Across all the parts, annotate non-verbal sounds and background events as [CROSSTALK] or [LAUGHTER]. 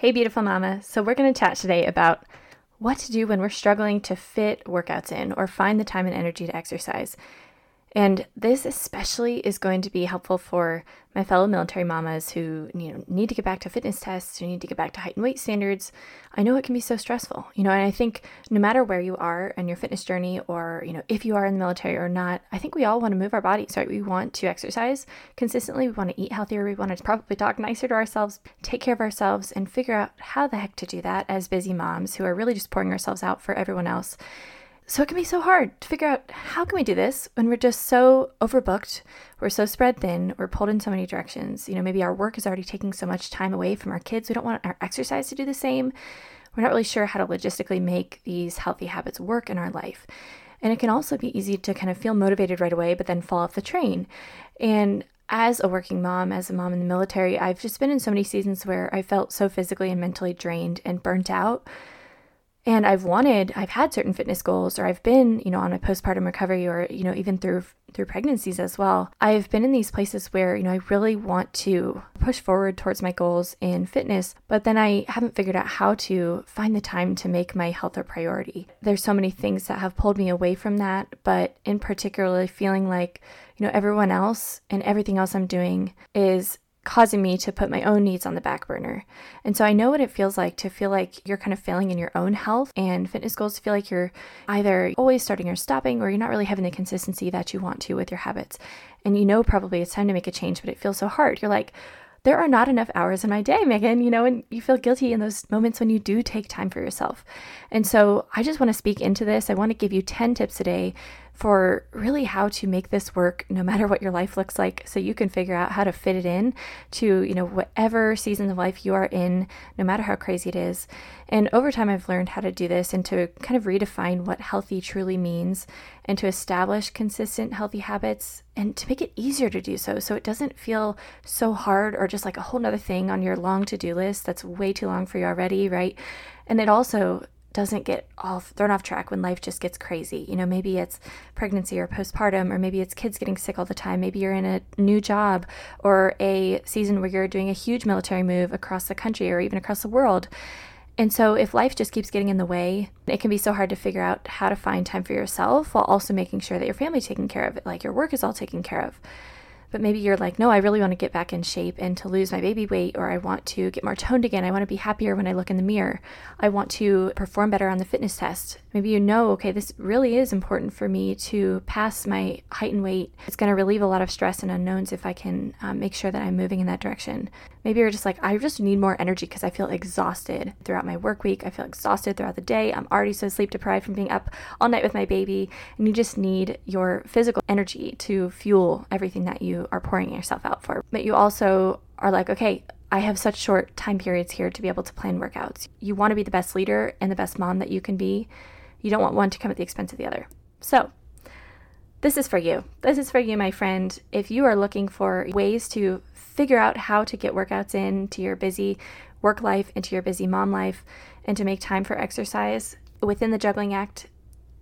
Hey, beautiful mama. So, we're going to chat today about what to do when we're struggling to fit workouts in or find the time and energy to exercise. And this especially is going to be helpful for my fellow military mamas who you know need to get back to fitness tests, who need to get back to height and weight standards. I know it can be so stressful, you know, and I think no matter where you are in your fitness journey or, you know, if you are in the military or not, I think we all want to move our bodies, right? We want to exercise consistently, we want to eat healthier, we want to probably talk nicer to ourselves, take care of ourselves, and figure out how the heck to do that as busy moms who are really just pouring ourselves out for everyone else. So it can be so hard to figure out how can we do this when we're just so overbooked, we're so spread thin, we're pulled in so many directions. You know, maybe our work is already taking so much time away from our kids. We don't want our exercise to do the same. We're not really sure how to logistically make these healthy habits work in our life. And it can also be easy to kind of feel motivated right away, but then fall off the train. And as a working mom, as a mom in the military, I've just been in so many seasons where I felt so physically and mentally drained and burnt out and I've wanted, I've had certain fitness goals, or I've been, you know, on a postpartum recovery, or you know, even through through pregnancies as well. I've been in these places where you know I really want to push forward towards my goals in fitness, but then I haven't figured out how to find the time to make my health a priority. There's so many things that have pulled me away from that, but in particular, feeling like you know everyone else and everything else I'm doing is causing me to put my own needs on the back burner. And so I know what it feels like to feel like you're kind of failing in your own health and fitness goals feel like you're either always starting or stopping or you're not really having the consistency that you want to with your habits. And you know probably it's time to make a change, but it feels so hard. You're like, there are not enough hours in my day, Megan, you know, and you feel guilty in those moments when you do take time for yourself. And so I just want to speak into this. I want to give you 10 tips a day for really how to make this work no matter what your life looks like so you can figure out how to fit it in to you know whatever season of life you are in no matter how crazy it is. And over time i've learned how to do this and to kind of redefine what healthy truly means and to establish consistent healthy habits and to make it easier to do so so it doesn't feel so hard or just like a whole nother thing on your long to-do list that's way too long for you already right? And it also doesn't get off thrown off track when life just gets crazy. You know, maybe it's pregnancy or postpartum, or maybe it's kids getting sick all the time. Maybe you're in a new job or a season where you're doing a huge military move across the country or even across the world. And so, if life just keeps getting in the way, it can be so hard to figure out how to find time for yourself while also making sure that your family's taken care of, like your work is all taken care of but maybe you're like, no, I really want to get back in shape and to lose my baby weight, or I want to get more toned again. I want to be happier when I look in the mirror. I want to perform better on the fitness test. Maybe you know, okay, this really is important for me to pass my height and weight. It's going to relieve a lot of stress and unknowns if I can um, make sure that I'm moving in that direction. Maybe you're just like, I just need more energy because I feel exhausted throughout my work week. I feel exhausted throughout the day. I'm already so sleep deprived from being up all night with my baby. And you just need your physical energy to fuel everything that you are pouring yourself out for. But you also are like, okay, I have such short time periods here to be able to plan workouts. You want to be the best leader and the best mom that you can be. You don't want one to come at the expense of the other. So, this is for you. This is for you, my friend. If you are looking for ways to figure out how to get workouts in to your busy work life, into your busy mom life, and to make time for exercise within the juggling act,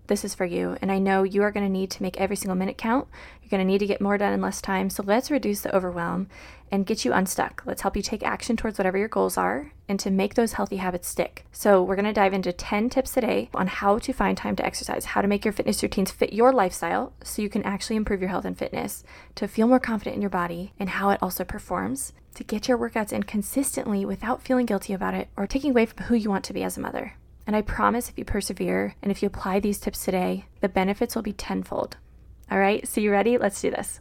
this is for you. And I know you are going to need to make every single minute count. You're going to need to get more done in less time. So let's reduce the overwhelm and get you unstuck. Let's help you take action towards whatever your goals are and to make those healthy habits stick. So, we're going to dive into 10 tips today on how to find time to exercise, how to make your fitness routines fit your lifestyle so you can actually improve your health and fitness, to feel more confident in your body and how it also performs, to get your workouts in consistently without feeling guilty about it or taking away from who you want to be as a mother. And I promise if you persevere and if you apply these tips today, the benefits will be tenfold. All right, so you ready? Let's do this.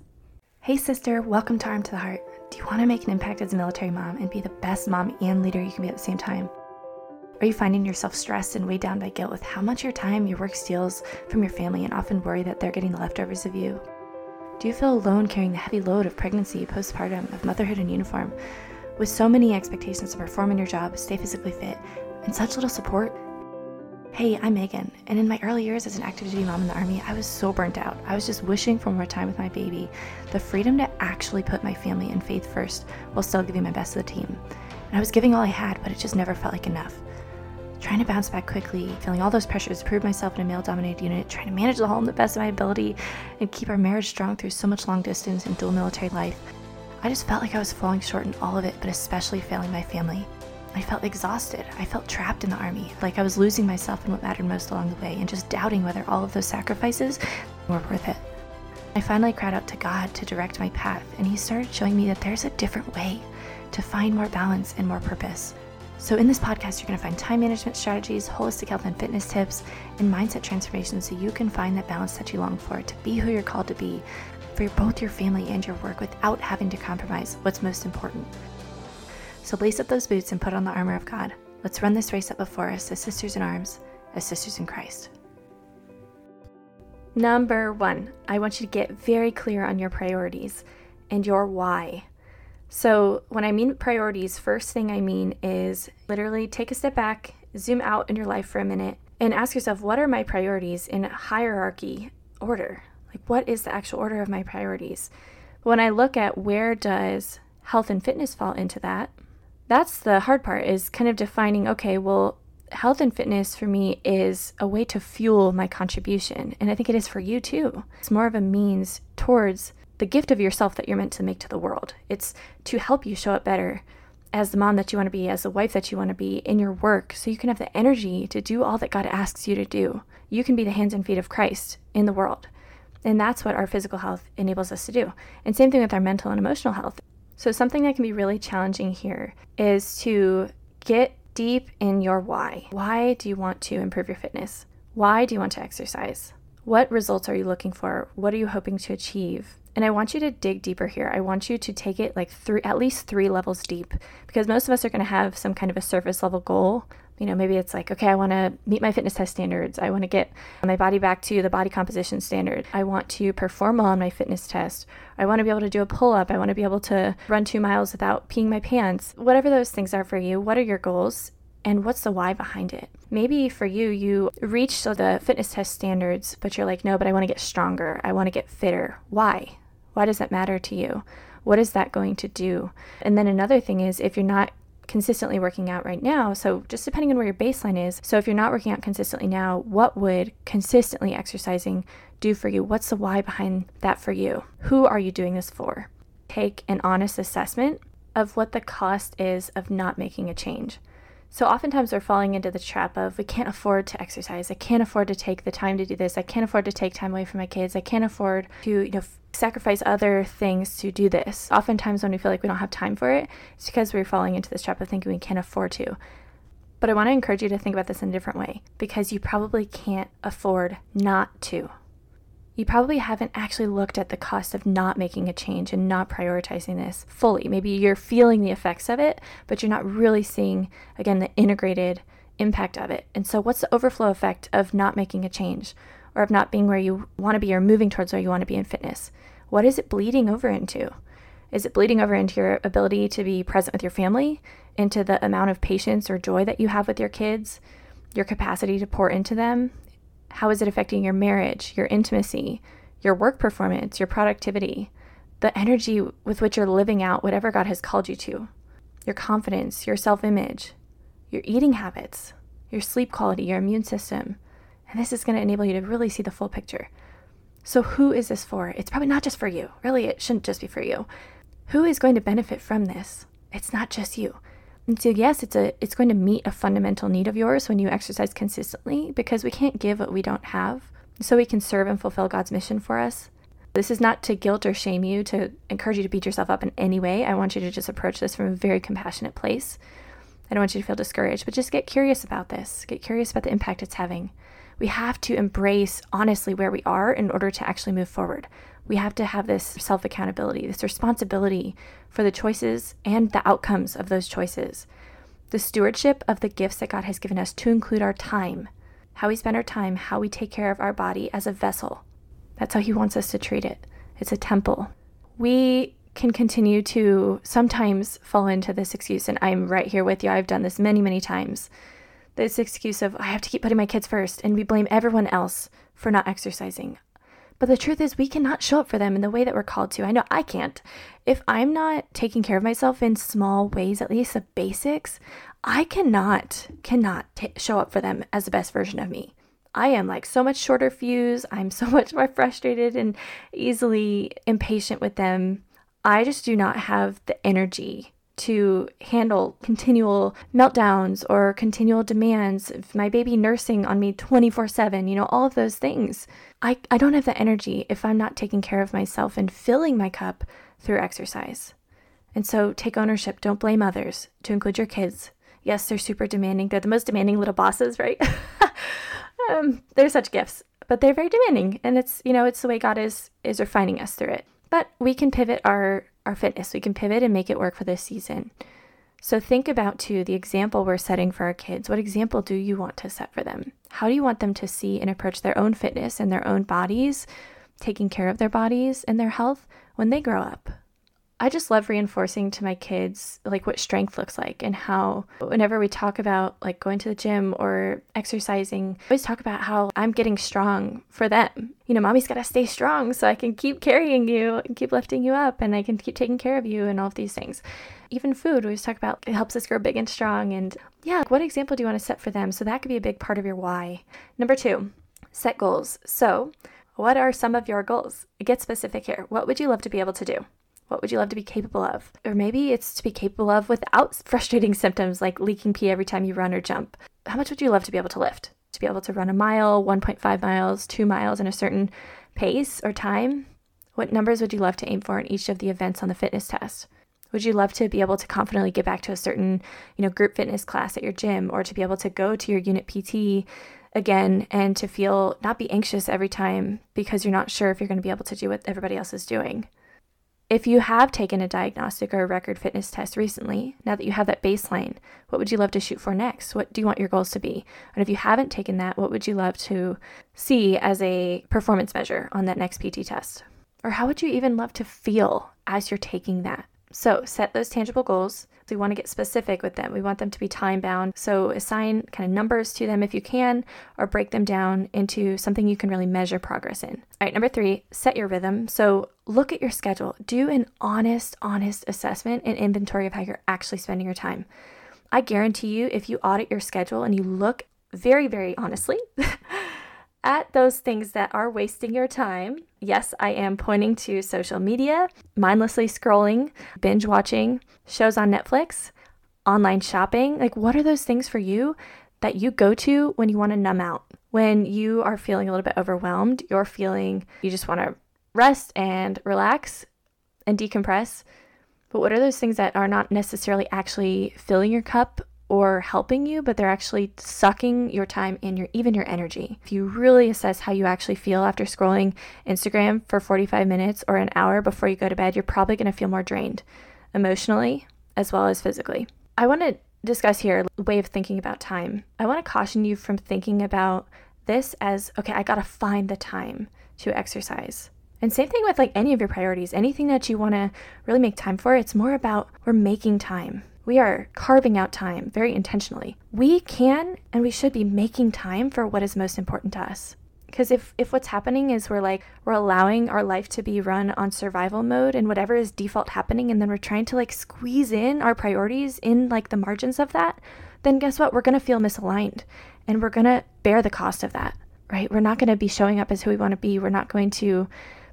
Hey, sister, welcome to Armed to the Heart. Do you want to make an impact as a military mom and be the best mom and leader you can be at the same time? Are you finding yourself stressed and weighed down by guilt with how much your time your work steals from your family and often worry that they're getting the leftovers of you? Do you feel alone carrying the heavy load of pregnancy, postpartum, of motherhood and uniform, with so many expectations to perform in your job, stay physically fit, and such little support? Hey, I'm Megan, and in my early years as an active duty mom in the Army, I was so burnt out. I was just wishing for more time with my baby, the freedom to actually put my family and faith first while still giving my best to the team. And I was giving all I had, but it just never felt like enough. Trying to bounce back quickly, feeling all those pressures prove myself in a male dominated unit, trying to manage the home the best of my ability, and keep our marriage strong through so much long distance and dual military life. I just felt like I was falling short in all of it, but especially failing my family. I felt exhausted. I felt trapped in the army, like I was losing myself in what mattered most along the way and just doubting whether all of those sacrifices were worth it. I finally cried out to God to direct my path, and He started showing me that there's a different way to find more balance and more purpose. So, in this podcast, you're going to find time management strategies, holistic health and fitness tips, and mindset transformation so you can find that balance that you long for to be who you're called to be for both your family and your work without having to compromise what's most important. So, lace up those boots and put on the armor of God. Let's run this race up before us as sisters in arms, as sisters in Christ. Number one, I want you to get very clear on your priorities and your why. So, when I mean priorities, first thing I mean is literally take a step back, zoom out in your life for a minute, and ask yourself, what are my priorities in hierarchy order? Like, what is the actual order of my priorities? When I look at where does health and fitness fall into that, that's the hard part is kind of defining, okay, well, health and fitness for me is a way to fuel my contribution. And I think it is for you too. It's more of a means towards the gift of yourself that you're meant to make to the world. It's to help you show up better as the mom that you want to be, as the wife that you want to be in your work, so you can have the energy to do all that God asks you to do. You can be the hands and feet of Christ in the world. And that's what our physical health enables us to do. And same thing with our mental and emotional health. So, something that can be really challenging here is to get deep in your why. Why do you want to improve your fitness? Why do you want to exercise? What results are you looking for? What are you hoping to achieve? And I want you to dig deeper here. I want you to take it like three, at least three levels deep, because most of us are going to have some kind of a surface level goal. You know, maybe it's like, okay, I want to meet my fitness test standards. I want to get my body back to the body composition standard. I want to perform well on my fitness test. I want to be able to do a pull up. I want to be able to run two miles without peeing my pants. Whatever those things are for you, what are your goals? and what's the why behind it? Maybe for you, you reached the fitness test standards, but you're like, no, but I want to get stronger. I want to get fitter. Why? Why does that matter to you? What is that going to do? And then another thing is if you're not consistently working out right now, so just depending on where your baseline is, so if you're not working out consistently now, what would consistently exercising do for you? What's the why behind that for you? Who are you doing this for? Take an honest assessment of what the cost is of not making a change. So oftentimes we're falling into the trap of we can't afford to exercise. I can't afford to take the time to do this. I can't afford to take time away from my kids. I can't afford to, you know, sacrifice other things to do this. Oftentimes when we feel like we don't have time for it, it's because we're falling into this trap of thinking we can't afford to. But I want to encourage you to think about this in a different way because you probably can't afford not to you probably haven't actually looked at the cost of not making a change and not prioritizing this fully. Maybe you're feeling the effects of it, but you're not really seeing, again, the integrated impact of it. And so, what's the overflow effect of not making a change or of not being where you want to be or moving towards where you want to be in fitness? What is it bleeding over into? Is it bleeding over into your ability to be present with your family, into the amount of patience or joy that you have with your kids, your capacity to pour into them, how is it affecting your marriage, your intimacy, your work performance, your productivity, the energy with which you're living out whatever God has called you to, your confidence, your self image, your eating habits, your sleep quality, your immune system? And this is going to enable you to really see the full picture. So, who is this for? It's probably not just for you. Really, it shouldn't just be for you. Who is going to benefit from this? It's not just you. And so yes, it's a it's going to meet a fundamental need of yours when you exercise consistently because we can't give what we don't have. So we can serve and fulfill God's mission for us. This is not to guilt or shame you, to encourage you to beat yourself up in any way. I want you to just approach this from a very compassionate place. I don't want you to feel discouraged, but just get curious about this. Get curious about the impact it's having. We have to embrace honestly where we are in order to actually move forward we have to have this self accountability, this responsibility for the choices and the outcomes of those choices. The stewardship of the gifts that God has given us to include our time, how we spend our time, how we take care of our body as a vessel. That's how He wants us to treat it. It's a temple. We can continue to sometimes fall into this excuse, and I'm right here with you. I've done this many, many times. This excuse of, I have to keep putting my kids first, and we blame everyone else for not exercising. But the truth is, we cannot show up for them in the way that we're called to. I know I can't. If I'm not taking care of myself in small ways, at least the basics, I cannot, cannot t- show up for them as the best version of me. I am like so much shorter fuse. I'm so [LAUGHS] much more frustrated and easily impatient with them. I just do not have the energy to handle continual meltdowns or continual demands, my baby nursing on me 24 7, you know, all of those things. I, I don't have the energy if I'm not taking care of myself and filling my cup through exercise. And so take ownership. Don't blame others, to include your kids. Yes, they're super demanding. They're the most demanding little bosses, right? [LAUGHS] um, they're such gifts, but they're very demanding. And it's, you know, it's the way God is is refining us through it. But we can pivot our our fitness. We can pivot and make it work for this season. So think about too the example we're setting for our kids. What example do you want to set for them? How do you want them to see and approach their own fitness and their own bodies, taking care of their bodies and their health when they grow up? I just love reinforcing to my kids like what strength looks like and how whenever we talk about like going to the gym or exercising, I always talk about how I'm getting strong for them. You know, mommy's got to stay strong so I can keep carrying you and keep lifting you up and I can keep taking care of you and all of these things. Even food, we always talk about it helps us grow big and strong. And yeah, what example do you want to set for them? So that could be a big part of your why. Number two, set goals. So, what are some of your goals? Get specific here. What would you love to be able to do? What would you love to be capable of? Or maybe it's to be capable of without [LAUGHS] frustrating symptoms like leaking pee every time you run or jump. How much would you love to be able to lift? To be able to run a mile, 1.5 miles, 2 miles in a certain pace or time? What numbers would you love to aim for in each of the events on the fitness test? Would you love to be able to confidently get back to a certain, you know, group fitness class at your gym or to be able to go to your unit PT again and to feel not be anxious every time because you're not sure if you're going to be able to do what everybody else is doing? If you have taken a diagnostic or a record fitness test recently, now that you have that baseline, what would you love to shoot for next? What do you want your goals to be? And if you haven't taken that, what would you love to see as a performance measure on that next PT test? Or how would you even love to feel as you're taking that? So set those tangible goals. We want to get specific with them. We want them to be time bound. So assign kind of numbers to them if you can, or break them down into something you can really measure progress in. All right, number three, set your rhythm. So look at your schedule. Do an honest, honest assessment and inventory of how you're actually spending your time. I guarantee you, if you audit your schedule and you look very, very honestly [LAUGHS] at those things that are wasting your time, yes, I am pointing to social media, mindlessly scrolling, binge watching, shows on Netflix, online shopping. Like, what are those things for you that you go to when you want to numb out? When you are feeling a little bit overwhelmed, you're feeling you just want to rest and relax and decompress. But what are those things that are not necessarily actually filling your cup or helping you, but they're actually sucking your time and your even your energy. If you really assess how you actually feel after scrolling Instagram for 45 minutes or an hour before you go to bed, you're probably going to feel more drained emotionally as well as physically. I want to discuss here a way of thinking about time. I want to caution you from thinking about this as okay, I got to find the time to exercise. And same thing with like any of your priorities, anything that you want to really make time for, it's more about we're making time. We are carving out time very intentionally. We can and we should be making time for what is most important to us. Because if, if what's happening is we're like, we're allowing our life to be run on survival mode and whatever is default happening, and then we're trying to like squeeze in our priorities in like the margins of that, then guess what? We're going to feel misaligned and we're going to bear the cost of that, right? We're not going to be showing up as who we want to be. We're not going to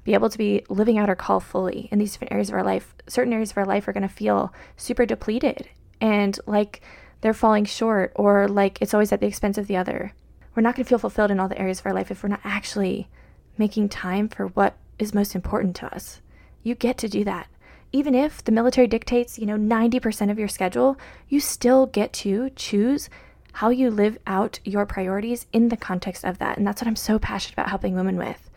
be able to be living out our call fully in these different areas of our life. Certain areas of our life are going to feel super depleted and like they're falling short or like it's always at the expense of the other. We're not going to feel fulfilled in all the areas of our life if we're not actually making time for what is most important to us. You get to do that. Even if the military dictates, you know, 90% of your schedule, you still get to choose how you live out your priorities in the context of that. And that's what I'm so passionate about helping women with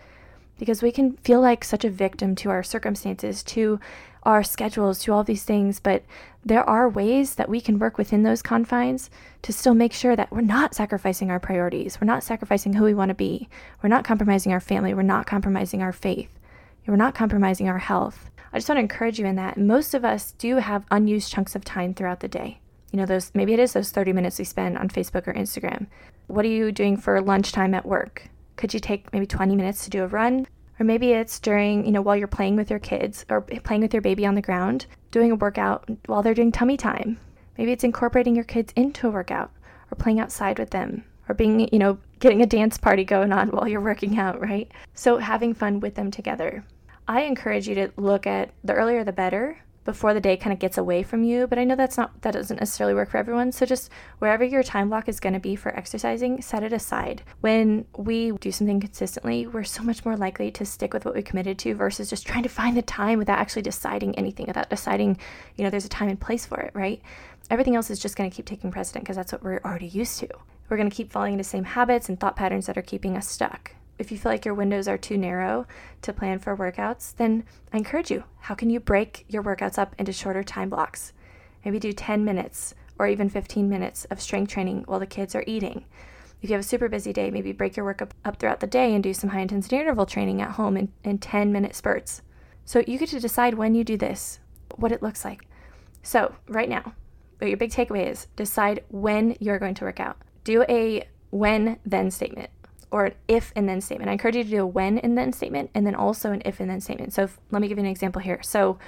because we can feel like such a victim to our circumstances, to our schedules, to all these things. But there are ways that we can work within those confines to still make sure that we're not sacrificing our priorities. We're not sacrificing who we want to be. We're not compromising our family. We're not compromising our faith. We're not compromising our health. I just want to encourage you in that. Most of us do have unused chunks of time throughout the day. You know, those maybe it is those 30 minutes we spend on Facebook or Instagram. What are you doing for lunchtime at work? Could you take maybe 20 minutes to do a run? Or maybe it's during, you know, while you're playing with your kids or playing with your baby on the ground, doing a workout while they're doing tummy time. Maybe it's incorporating your kids into a workout or playing outside with them or being, you know, getting a dance party going on [LAUGHS] while you're working out, right? So having fun with them together. I encourage you to look at the earlier the better before the day kind of gets away from you, but I know that's not that doesn't necessarily work for everyone. So just wherever your time block is going to be for exercising, set it aside. When we do something consistently, we're so much more likely to stick with what we committed to versus just trying to find the time without actually deciding anything, without deciding, you know, there's a time and place for it, right? Everything else is just going to keep taking precedent because that's what we're already used to. We're going to keep falling into same habits and thought patterns that are keeping us stuck if you feel like your windows are too narrow to plan for workouts, then I encourage you. How can you break your workouts up into shorter time blocks? Maybe do 10 minutes or even 15 minutes of strength training while the kids are eating. If you have a super busy day, maybe break your work up, throughout the day and do some high intensity interval training at home in, in 10 minute spurts. So you get to decide when you do this, what it looks like. So, right now, your big takeaway is decide when you're going to work out. Do a when then statement or an if and then statement. I encourage you to do a when and then statement and then also an if and then statement. So if, let me give you an example here. So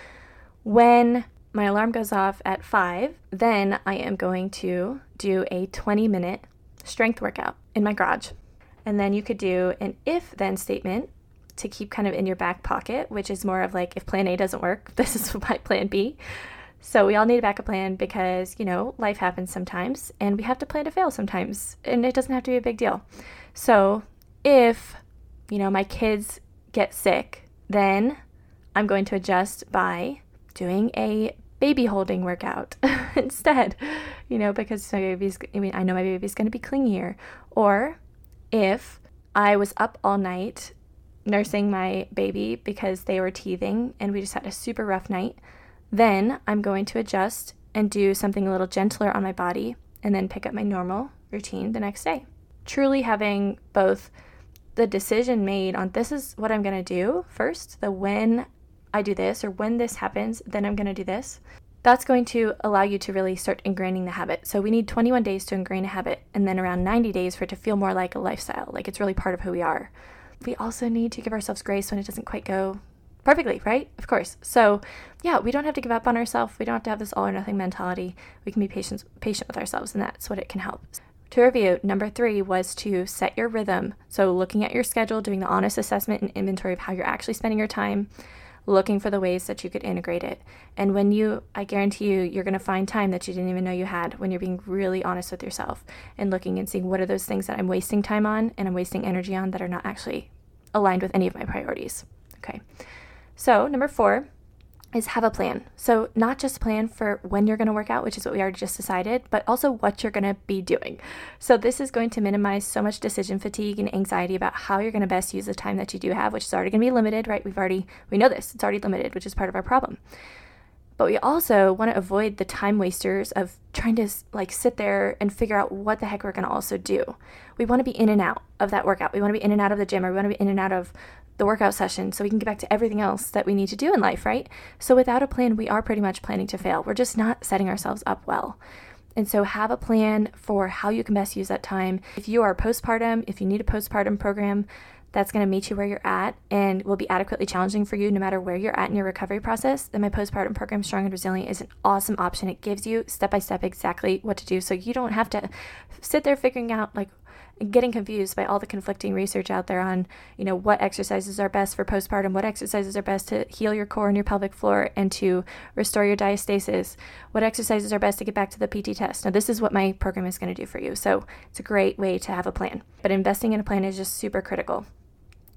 when my alarm goes off at 5, then I am going to do a 20 minute strength workout in my garage. And then you could do an if then statement to keep kind of in your back pocket, which is more of like if plan A doesn't work, [LAUGHS] this is [LAUGHS] my plan B. So we all need a backup plan because, you know, life happens sometimes and we have to plan to fail sometimes. And it doesn't have to be a big deal. So if, you know, my kids get sick, then I'm going to adjust by doing a baby holding workout [LAUGHS] instead, you know, because my baby's, I mean, I know my baby's going to be clingier. Or if I was up all night nursing my baby because they were teething and we just had a super rough night, then I'm going to adjust and do something a little gentler on my body and then pick up my normal routine the next day truly having both the decision made on this is what I'm going to do first, the when I do this or when this happens, then I'm going to do this. That's going to allow you to really start ingraining the habit. So we need 21 days to ingrain a habit and then around 90 days for it to feel more like a lifestyle, like it's really part of who we are. We also need to give ourselves grace when it doesn't quite go perfectly, right? Of course. So, yeah, we don't have to give up on ourselves. We don't have to have this all or nothing mentality. We can be patient patient with ourselves and that's what it can help. To review, number three was to set your rhythm. So, looking at your schedule, doing the honest assessment and inventory of how you're actually spending your time, looking for the ways that you could integrate it. And when you, I guarantee you, you're going to find time that you didn't even know you had when you're being really honest with yourself and looking and seeing what are those things that I'm wasting time on and I'm wasting energy on that are not actually aligned with any of my priorities. Okay. So, number four, is have a plan. So, not just plan for when you're going to work out, which is what we already just decided, but also what you're going to be doing. So, this is going to minimize so much decision fatigue and anxiety about how you're going to best use the time that you do have, which is already going to be limited, right? We've already, we know this, it's already limited, which is part of our problem. But we also want to avoid the time wasters of trying to like sit there and figure out what the heck we're going to also do. We want to be in and out of that workout. We want to be in and out of the gym or we want to be in and out of the workout session so we can get back to everything else that we need to do in life, right? So without a plan, we are pretty much planning to fail. We're just not setting ourselves up well. And so have a plan for how you can best use that time. If you are postpartum, if you need a postpartum program, that's going to meet you where you're at and will be adequately challenging for you no matter where you're at in your recovery process, then my postpartum program, Strong and Resilient, is an awesome option. It gives you step by step exactly what to do so you don't have to sit there figuring out, like, getting confused by all the conflicting research out there on, you know, what exercises are best for postpartum, what exercises are best to heal your core and your pelvic floor and to restore your diastasis, what exercises are best to get back to the PT test. Now, this is what my program is going to do for you. So, it's a great way to have a plan. But investing in a plan is just super critical.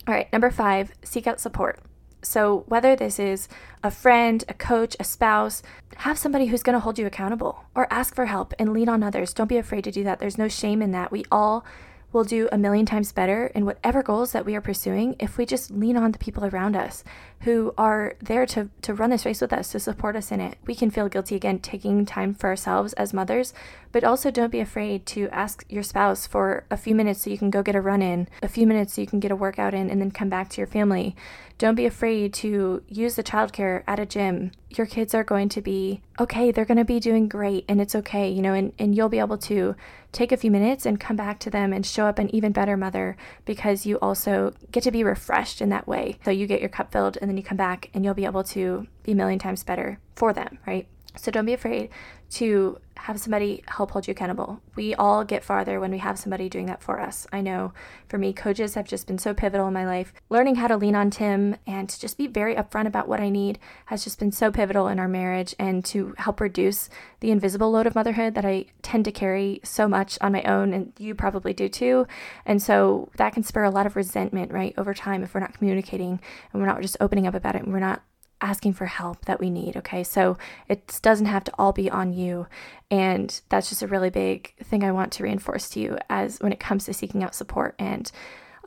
All right, number 5, seek out support. So, whether this is a friend, a coach, a spouse, have somebody who's going to hold you accountable or ask for help and lean on others. Don't be afraid to do that. There's no shame in that. We all will do a million times better in whatever goals that we are pursuing if we just lean on the people around us who are there to, to run this race with us, to support us in it. We can feel guilty again taking time for ourselves as mothers, but also don't be afraid to ask your spouse for a few minutes so you can go get a run in, a few minutes so you can get a workout in, and then come back to your family. Don't be afraid to use the childcare at a gym. Your kids are going to be okay, they're going to be doing great, and it's okay, you know, and, and you'll be able to take a few minutes and come back to them and show up an even better mother because you also get to be refreshed in that way. So you get your cup filled and then you come back and you'll be able to be a million times better for them, right? So don't be afraid to have somebody help hold you accountable. We all get farther when we have somebody doing that for us. I know for me, coaches have just been so pivotal in my life. Learning how to lean on Tim and to just be very upfront about what I need has just been so pivotal in our marriage and to help reduce the invisible load of motherhood that I tend to carry so much on my own, and you probably do too. And so that can spur a lot of resentment, right, over time if we're not communicating and we're not just opening up about it and we're not asking for help that we need. Okay. So it doesn't have to all be on you. And that's just a really big thing I want to reinforce to you as when it comes to seeking out support and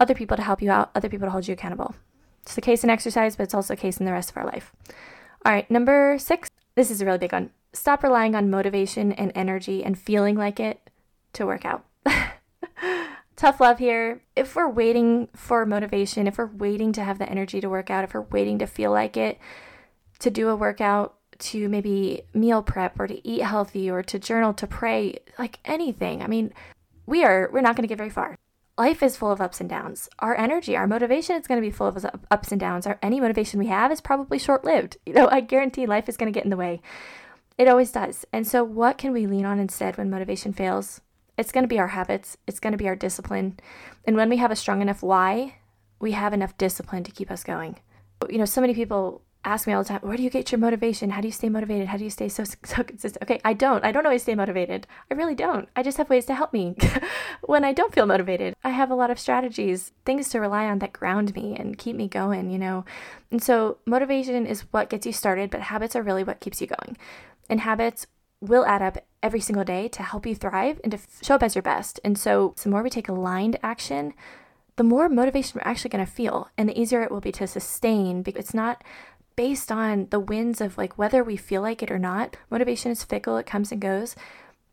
other people to help you out, other people to hold you accountable. It's the case in exercise, but it's also a case in the rest of our life. All right. Number six. This is a really big one. Stop relying on motivation and energy and feeling like it to work out. [LAUGHS] tough love here. If we're waiting for motivation, if we're waiting to have the energy to work out, if we're waiting to feel like it, to do a workout, to maybe meal prep or to eat healthy or to journal, to pray, like anything. I mean, we are we're not going to get very far. Life is full of ups and downs. Our energy, our motivation is going to be full of ups and downs. Our any motivation we have is probably short-lived. [LAUGHS] You know, I guarantee life is going to get in the way. It always does. And so what can we lean on instead when motivation fails? It's going to be our habits, it's going to be our discipline. And when we have a strong enough why, we have enough discipline to keep us going. You know, so many people ask me all the time, where do you get your motivation? How do you stay motivated? How do you stay so [LAUGHS] so consistent? Okay, I don't. I don't always stay motivated. I really don't. I just have ways to help me [LAUGHS] when I don't feel motivated. I have a lot of strategies, things to rely on that ground me and keep me going, you know. And so motivation is what gets you started, but habits are really what keeps you going. And habits will add up every single day to help you thrive and to show up as your best. And so, the more we take aligned action, the more motivation we're actually going to feel and the easier it will be to sustain because it's not based on the winds of like whether we feel like it or not. Motivation is fickle, it comes and goes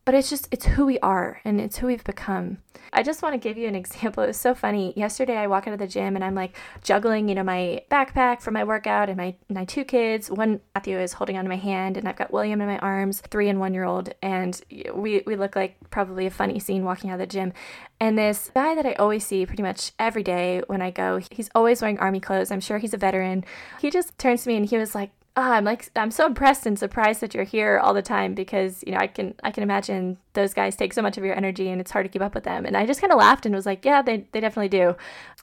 but it's just it's who we are and it's who we've become. I just want to give you an [LAUGHS] example it was so funny. Yesterday i walk out of the gym and i'm like juggling you know my backpack for my workout and my my two kids. One matthew is holding onto my hand and i've got william in my arms three and one year old and we we look like probably a funny scene walking out of the gym. And this guy that i always see pretty much every day when i go he's always wearing army clothes. I'm sure he's a veteran. He just turns to me and he was like oh, I'm like I'm so impressed and surprised that you're here all the time because you know I can I can imagine those guys take so much of your energy and it's hard to keep up with them. And I just kind of laughed and was like, yeah, they they definitely do.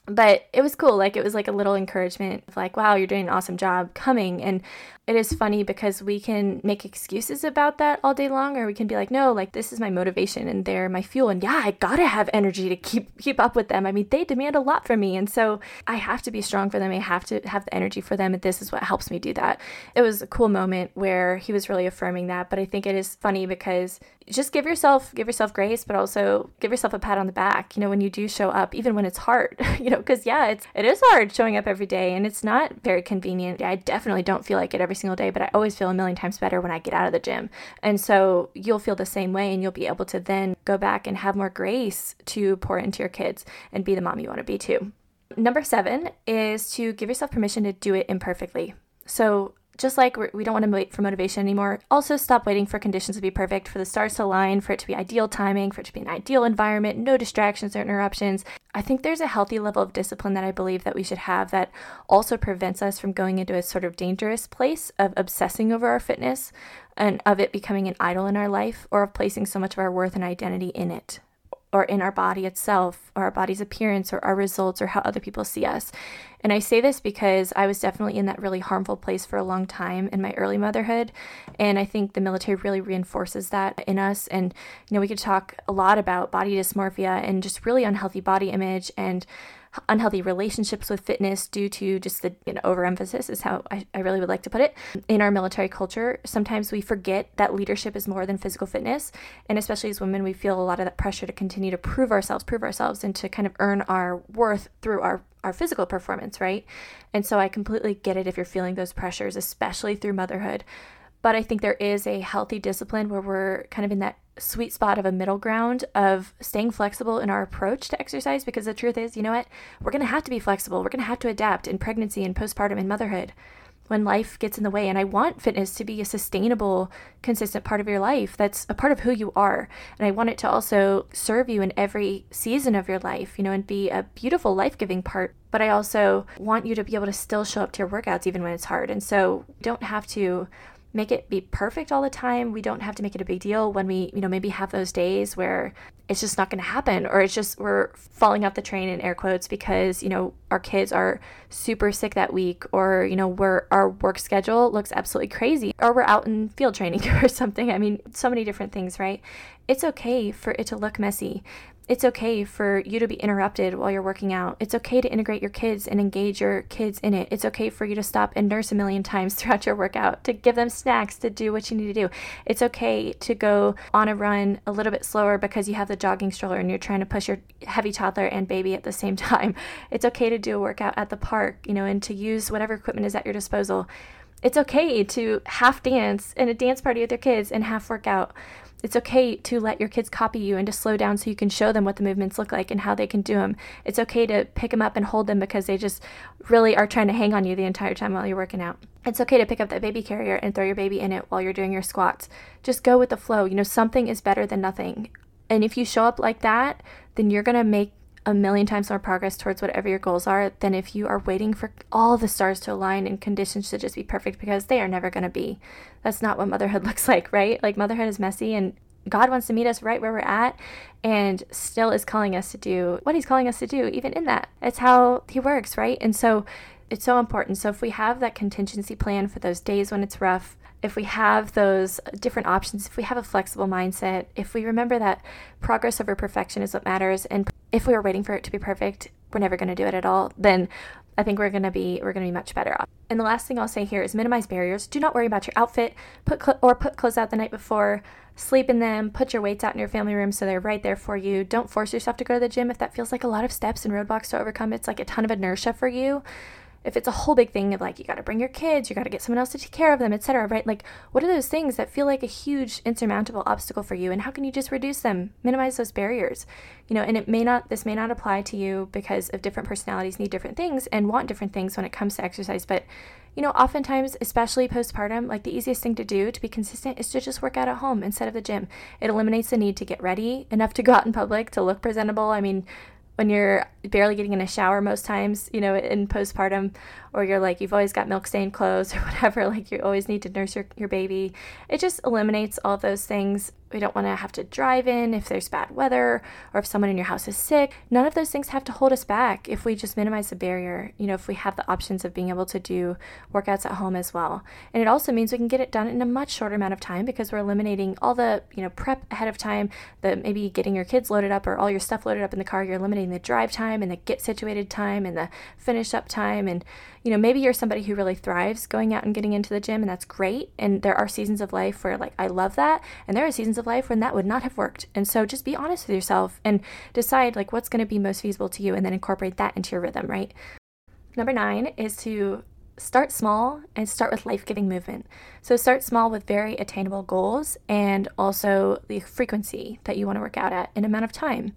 But it was cool. Like it was like a little encouragement of like, wow, you're doing an awesome job coming. And it is funny because we can make excuses about that all day long or we can be like no like this is my motivation and they're my fuel. And yeah i gotta have energy to keep keep up with them. I mean they demand a lot from me. And so i have to be strong for them. I have to have the energy for them. And this is what helps me do that. It was a cool moment where he was really affirming that. But i think it is funny because just give yourself give yourself grace but also give yourself a pat on the back. You know when you do show up even when it's hard [LAUGHS] you know because yeah it's it is hard showing up every day and it's not very convenient. I definitely don't feel like it every single day but i always feel a million times better when i get out of the gym. And so you'll feel the same way and you'll be able to then go back and have more grace to pour into your kids and be the mom you want to be too. Number seven is to give yourself permission to do it imperfectly. So just like we don't want to wait for motivation anymore, also stop waiting for conditions to be perfect, for the stars to align, for it to be ideal timing, for it to be an ideal environment, no distractions or interruptions. I think there's a healthy level of discipline that I believe that we should have that also prevents us from going into a sort of dangerous place of obsessing over our fitness and of it becoming an idol in our life or of placing so much of our worth and identity in it or in our body itself, or our body's appearance, or our results, or how other people see us. And I say this because I was definitely in that really harmful place for a long time in my early motherhood. And I think the military really reinforces that in us. And, you know, we could talk a lot about body dysmorphia and just really unhealthy body image and unhealthy relationships with fitness due to just the you know, overemphasis, is how I, I really would like to put it. In our military culture, sometimes we forget that leadership is more than physical fitness. And especially as women, we feel a lot of that pressure to continue to prove ourselves, prove ourselves, and to kind of earn our worth through our our physical performance, right? And so I completely get it if you're feeling those pressures, especially through motherhood. But I think there is a healthy discipline where we're kind of in that sweet spot of a middle ground of staying flexible in our approach to exercise because the truth is, you know what? We're going to have to be flexible. We're going to have to adapt in pregnancy and postpartum and motherhood when life gets in the way. And I want fitness to be a sustainable, consistent part of your life that's a part of who you are. And I want it to also serve you in every season of your life, you know, and be a beautiful, life giving part. But I also want you to be able to still show up to your workouts even when it's hard. And so don't have to make it be perfect all the time. We don't have to make it a big deal when we, you know, maybe have those days where it's just not going to happen or it's just we're falling off the train in air quotes because, you know, our kids are super sick that week or, you know, we're our work schedule looks absolutely crazy or we're out in field training [LAUGHS] or something. I mean, so many different things, right? It's okay for it to look messy. It's okay for you to be interrupted while you're working out. It's okay to integrate your kids and engage your kids in it. It's okay for you to stop and nurse a million times [LAUGHS] throughout your workout, to give them snacks, to do what you need to do. It's okay to go on a run a little bit slower because you have the jogging stroller and you're trying to push your heavy toddler and baby at the same [LAUGHS] time. It's okay to do a workout at the park, you know, and to use whatever equipment is at your disposal. It's okay to half dance in a dance party with your kids and half workout. It's okay to let your kids copy you and to slow down so you can show them what the movements look like and how they can do them. It's okay to pick them up and hold them because they just really are trying to hang on you the entire time while you're working out. It's okay to pick up that baby carrier and throw your baby in it while you're doing your squats. Just go with the flow. You know, something is better than nothing. And if you show up like that, then you're going to make a million times more progress towards whatever your goals are than if you are waiting for all the stars to align and conditions to just be perfect because they are never going to be. That's not what motherhood [LAUGHS] looks like, right? Like motherhood is messy and God wants to meet us right where we're at and still is calling us to do what he's calling us to do even in that. It's how he works, right? And so it's so important. So if we have that contingency plan for those days when it's rough, if we have those different options, if we have a flexible mindset, if we remember that progress over perfection is what matters, and if we are waiting for it to be perfect, we're never going to do it at all, then I think we're going to be we're going to be much better off. And the last thing I'll say here is minimize barriers. Do not worry about your outfit. Put cl- or put clothes out the night before. Sleep in them. Put your weights out in your family room so they're right there for you. Don't force yourself to go to the gym if that feels like a lot of steps and roadblocks to overcome. It's like a ton of inertia for you if it's a whole big thing of like you got to bring your kids, you got to get someone else to take care of them, etc., right? Like what are those things that feel like a huge insurmountable obstacle for you and how can you just reduce them, minimize those barriers? You know, and it may not this may not apply to you because of different personalities need different things and want different things when it comes to exercise, but you know, oftentimes, especially postpartum, like the easiest thing to do to be consistent is to just work out at home instead of the gym. It eliminates the need to get ready enough to go out in public to look presentable. I mean, when you're barely getting in a shower most times, you know, in postpartum, or you're like, you've always got milk stained clothes [LAUGHS] or whatever, like you always need to nurse your, your baby. It just eliminates all those things. We don't want to have to drive in if there's bad weather or if someone in your house is sick. None of those things have to hold us back if we just minimize the barrier, you know, if we have the options of being able to do workouts at home as well. And it also means we can get it done in a much shorter amount of time because we're eliminating all the, you know, prep ahead of time, the maybe getting your kids loaded up or all your stuff loaded up in the car. You're eliminating the drive time and the get situated time and the finish up time and you know, maybe you're somebody who really thrives going out and getting into the gym, and that's great. And there are seasons of life where, like, I love that. And there are seasons of life when that would not have worked. And so just be honest with yourself and decide, like, what's going to be most feasible to you, and then incorporate that into your rhythm, right? Number nine is to start small and start with life giving movement. So, start small with very attainable goals and also the frequency that you want to work out at in amount of time.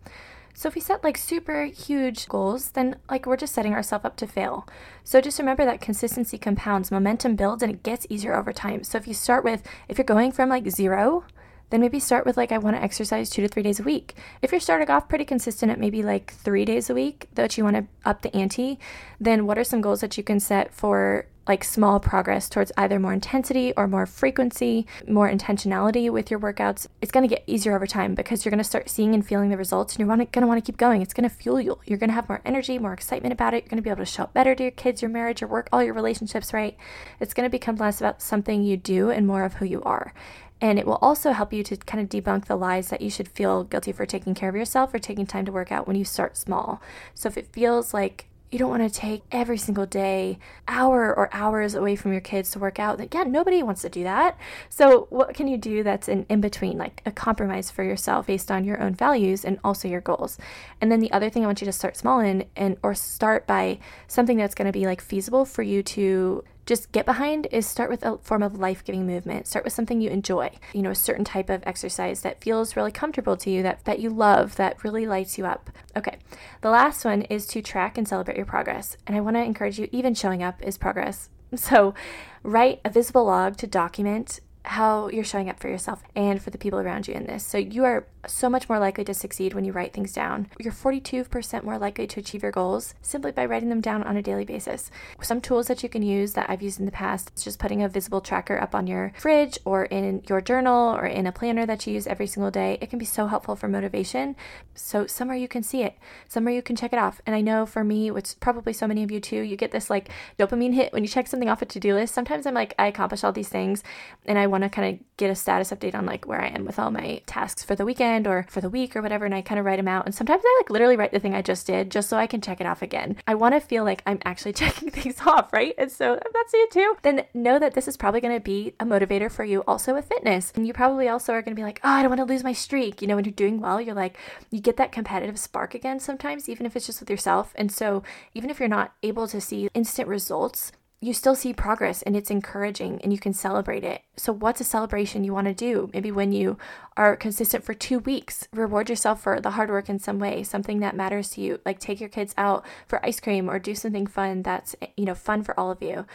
So if we set like super huge goals, then like we're just setting ourselves up to fail. So just remember that consistency compounds, momentum builds, and it gets easier over time. So if you start with, if you're going from like zero, then maybe start with like, I want to exercise two to three days a week. If you're starting off pretty consistent at maybe like three days a week, that you want to up the ante, then what are some goals that you can set for like small progress towards either more intensity or more frequency, more intentionality with your workouts, it's going to get easier over time because you're going to start seeing and feeling the results and you're going to want to keep going. It's going to fuel you. You're going to have more energy, more excitement about it. You're going to be able to show up better to your kids, your marriage, your work, all your relationships, right? It's going to become less about something you do and more of who you are. And it will also help you to kind of debunk the lies that you should feel guilty for taking care of yourself or taking time to work out when you start small. So if it feels like you don't want to take every single day, hour or hours away from your kids to work out. Yeah, nobody wants to do that. So, what can you do that's in, in between, like a compromise for yourself based on your own values and also your goals? And then the other thing I want you to start small in and or start by something that's going to be like feasible for you to just get behind is start with a form of life giving movement. Start with something you enjoy, you know, a certain type of exercise that feels really comfortable to you, that, that you love, that really lights you up. Okay, the last one is to track and celebrate your progress. And I want to encourage you, even showing up is progress. [LAUGHS] So write a visible log to document how you're showing up for yourself and for the people around you in this. So you are so much more likely to succeed when you write things down. You're 42% more likely to achieve your goals simply by writing them down on a daily basis. Some tools that you can use that I've used in the past is just putting a visible tracker up on your fridge or in your journal or in a planner that you use every single day. It can be so helpful for motivation. So somewhere you can see it, somewhere you can check it off. And I know for me, which probably so many of you too, you get this like dopamine hit when you check something off a to-do list. Sometimes I'm like I accomplish all these things and I want to kind of get a status update on like where I am with all my tasks for the weekend or for the week or whatever. And I kind of write them out. And sometimes I like literally write the thing I just did just so I can check it off again. I want to feel like I'm actually [LAUGHS] checking things off, right? And so if that's you too, then know that this is probably going to be a motivator for you also with fitness. And you probably also are going to be like, oh, I don't want to lose my streak. You know, when you're doing well, you're like, you get that competitive spark again sometimes, even if it's just with yourself. And so even if you're not able to see instant results, you still see progress and it's encouraging and you can celebrate it. So, what's a celebration you want to do? Maybe when you are consistent for two weeks, reward yourself for the hard work in some way, something that matters to you, like take your kids out for ice cream or do something fun that's, you know, fun for all of you.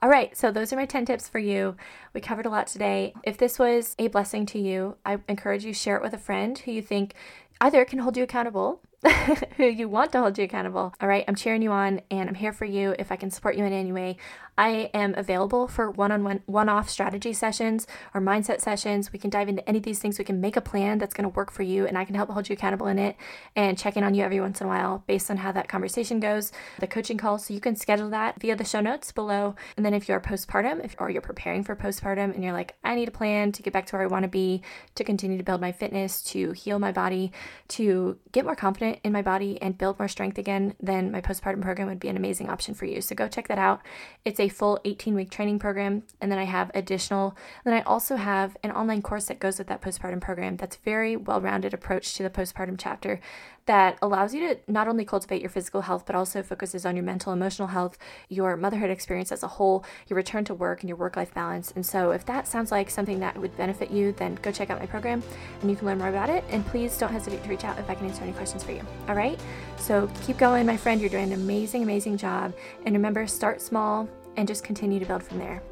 All right, so those are my 10 tips for you. We covered a lot today. If this was a blessing to you, I encourage you share it with a friend who you think either can hold you accountable [LAUGHS] who you want to hold you accountable. All right, I'm cheering you on and I'm here for you if I can support you in any way. I am available for one on one, one off strategy sessions or mindset sessions. We can dive into any of these things. We can make a plan that's going to work for you, and I can help hold you accountable in it and check in on you every once in a while based on how that conversation goes. The coaching call, so you can schedule that via the show notes below. And then if you're postpartum, if or you're preparing for postpartum and you're like, I need a plan to get back to where I want to be, to continue to build my fitness, to heal my body, to get more confident in my body and build more strength again, then my postpartum program would be an amazing option for you. So go check that out. It's full 18 week training program. And then I have additional, then I also have an online course that goes with that postpartum program that's very well rounded approach to the postpartum chapter that allows you to not only cultivate your physical health, but also focuses on your mental, emotional health, your motherhood experience as a whole, your return to work, and your work life balance. And so, if that sounds like something that would benefit you, then go check out my program and you can learn more about it. And please don't hesitate to reach out if I can answer any questions for you. All right? So, keep going, my friend. You're doing an amazing, amazing job. And remember, start small and just continue to build from there.